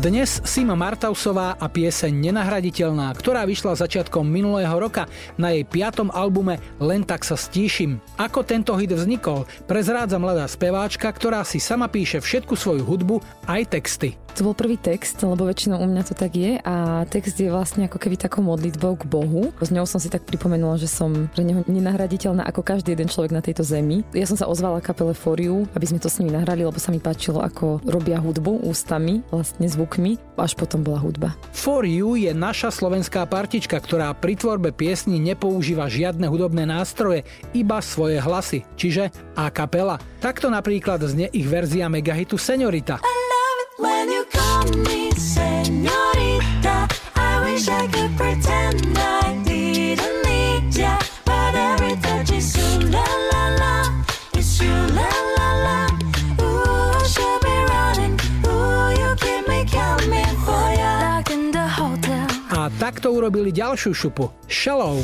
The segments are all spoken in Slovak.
Dnes Sima Martausová a pieseň Nenahraditeľná, ktorá vyšla začiatkom minulého roka na jej piatom albume Len tak sa stíšim. Ako tento hit vznikol, prezrádza mladá speváčka, ktorá si sama píše všetku svoju hudbu aj texty. To bol prvý text, lebo väčšinou u mňa to tak je a text je vlastne ako keby takou modlitbou k Bohu. S ňou som si tak pripomenula, že som pre neho nenahraditeľná ako každý jeden človek na tejto zemi. Ja som sa ozvala kapele Foriu, aby sme to s nimi nahrali, lebo sa mi páčilo, ako robia hudbu ústami, vlastne zvukmi, až potom bola hudba. For je naša slovenská partička, ktorá pri tvorbe piesni nepoužíva žiadne hudobné nástroje, iba svoje hlasy, čiže a kapela. Takto napríklad znie ich verzia megahitu Seniorita. Takto urobili ďalšiu šupu, Shallow.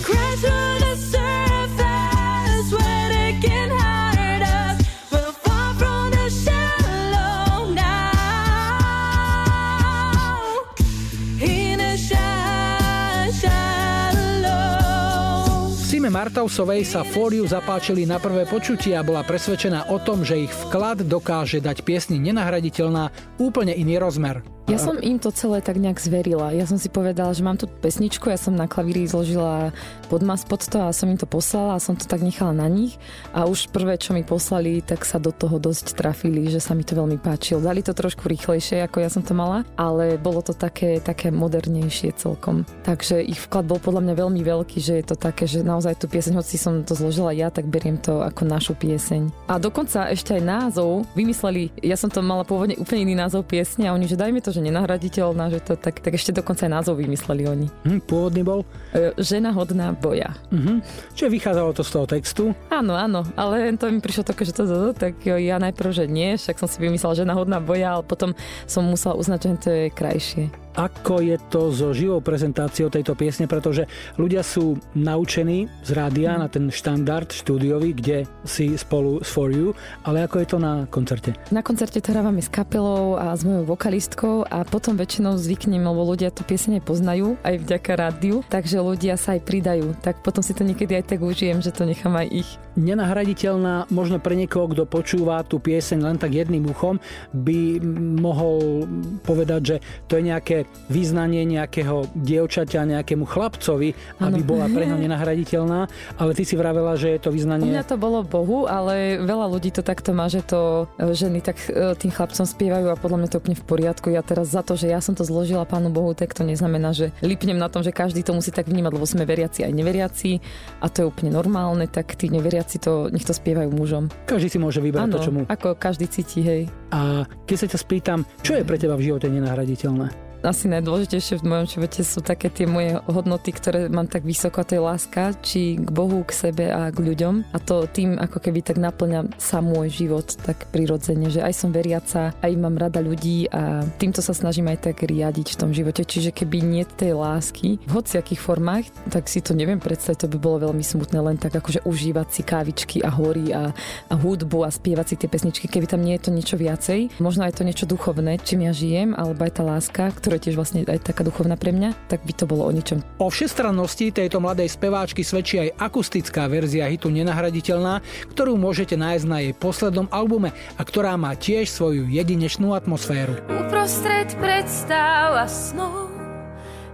Irene Martausovej sa Fóriu zapáčili na prvé počutie a bola presvedčená o tom, že ich vklad dokáže dať piesni nenahraditeľná úplne iný rozmer. Ja som im to celé tak nejak zverila. Ja som si povedala, že mám tu pesničku, ja som na klavíri zložila podmas pod to a som im to poslala a som to tak nechala na nich. A už prvé, čo mi poslali, tak sa do toho dosť trafili, že sa mi to veľmi páčilo. Dali to trošku rýchlejšie, ako ja som to mala, ale bolo to také, také modernejšie celkom. Takže ich vklad bol podľa mňa veľmi veľký, že je to také, že naozaj tú pieseň, hoci som to zložila ja, tak beriem to ako našu pieseň. A dokonca ešte aj názov vymysleli, ja som to mala pôvodne úplne iný názov piesne a oni, že dajme to, že nenahraditeľná, že to tak, tak ešte dokonca aj názov vymysleli oni. Hm, pôvodný bol? E, žena hodná boja. Uh-huh. Čiže vychádzalo to z toho textu? Áno, áno, ale to mi prišlo také, že to, to, tak jo, ja najprv, že nie, však som si vymyslela žena hodná boja, ale potom som musela uznať, že to je krajšie ako je to so živou prezentáciou tejto piesne, pretože ľudia sú naučení z rádia na ten štandard štúdiový, kde si spolu s For You, ale ako je to na koncerte? Na koncerte to hrávame s kapelou a s mojou vokalistkou a potom väčšinou zvyknem, lebo ľudia tú piesne poznajú aj vďaka rádiu, takže ľudia sa aj pridajú. Tak potom si to niekedy aj tak užijem, že to nechám aj ich. Nenahraditeľná možno pre niekoho, kto počúva tú pieseň len tak jedným uchom, by mohol povedať, že to je nejaké vyznanie nejakého dievčaťa nejakému chlapcovi, ano. aby bola pre ňo nenahraditeľná, ale ty si vravela, že je to vyznanie... U mňa to bolo Bohu, ale veľa ľudí to takto má, že to e, ženy tak e, tým chlapcom spievajú a podľa mňa to úplne v poriadku. Ja teraz za to, že ja som to zložila Pánu Bohu, tak to neznamená, že lipnem na tom, že každý to musí tak vnímať, lebo sme veriaci aj neveriaci a to je úplne normálne, tak tí neveriaci to nech to spievajú mužom. Každý si môže vybrať ano, to, čo mu... ako každý cíti, hej. A keď sa ťa spýtam, čo je pre teba v živote nenahraditeľné? Asi najdôležitejšie v mojom živote sú také tie moje hodnoty, ktoré mám tak vysoko, to je láska, či k Bohu, k sebe a k ľuďom. A to tým ako keby tak naplňa sa môj život tak prirodzene, že aj som veriaca, aj mám rada ľudí a týmto sa snažím aj tak riadiť v tom živote. Čiže keby nie tej lásky v hociakých formách, tak si to neviem predstaviť, to by bolo veľmi smutné len tak akože užívať si kávičky a hory a, a hudbu a spievať si tie pesničky, keby tam nie je to niečo viacej. Možno aj to niečo duchovné, čím ja žijem, alebo aj tá láska, ktorá je tiež vlastne aj taká duchovná pre mňa, tak by to bolo o ničom. O všestrannosti tejto mladej speváčky svedčí aj akustická verzia hitu Nenahraditeľná, ktorú môžete nájsť na jej poslednom albume a ktorá má tiež svoju jedinečnú atmosféru. Uprostred predstav a snov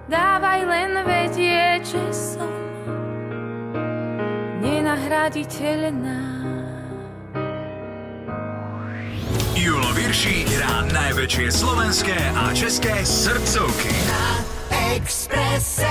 dávaj len vedieť, že som nenahraditeľná. Virší hrá najväčšie slovenské a české srdcovky. Na Expresse.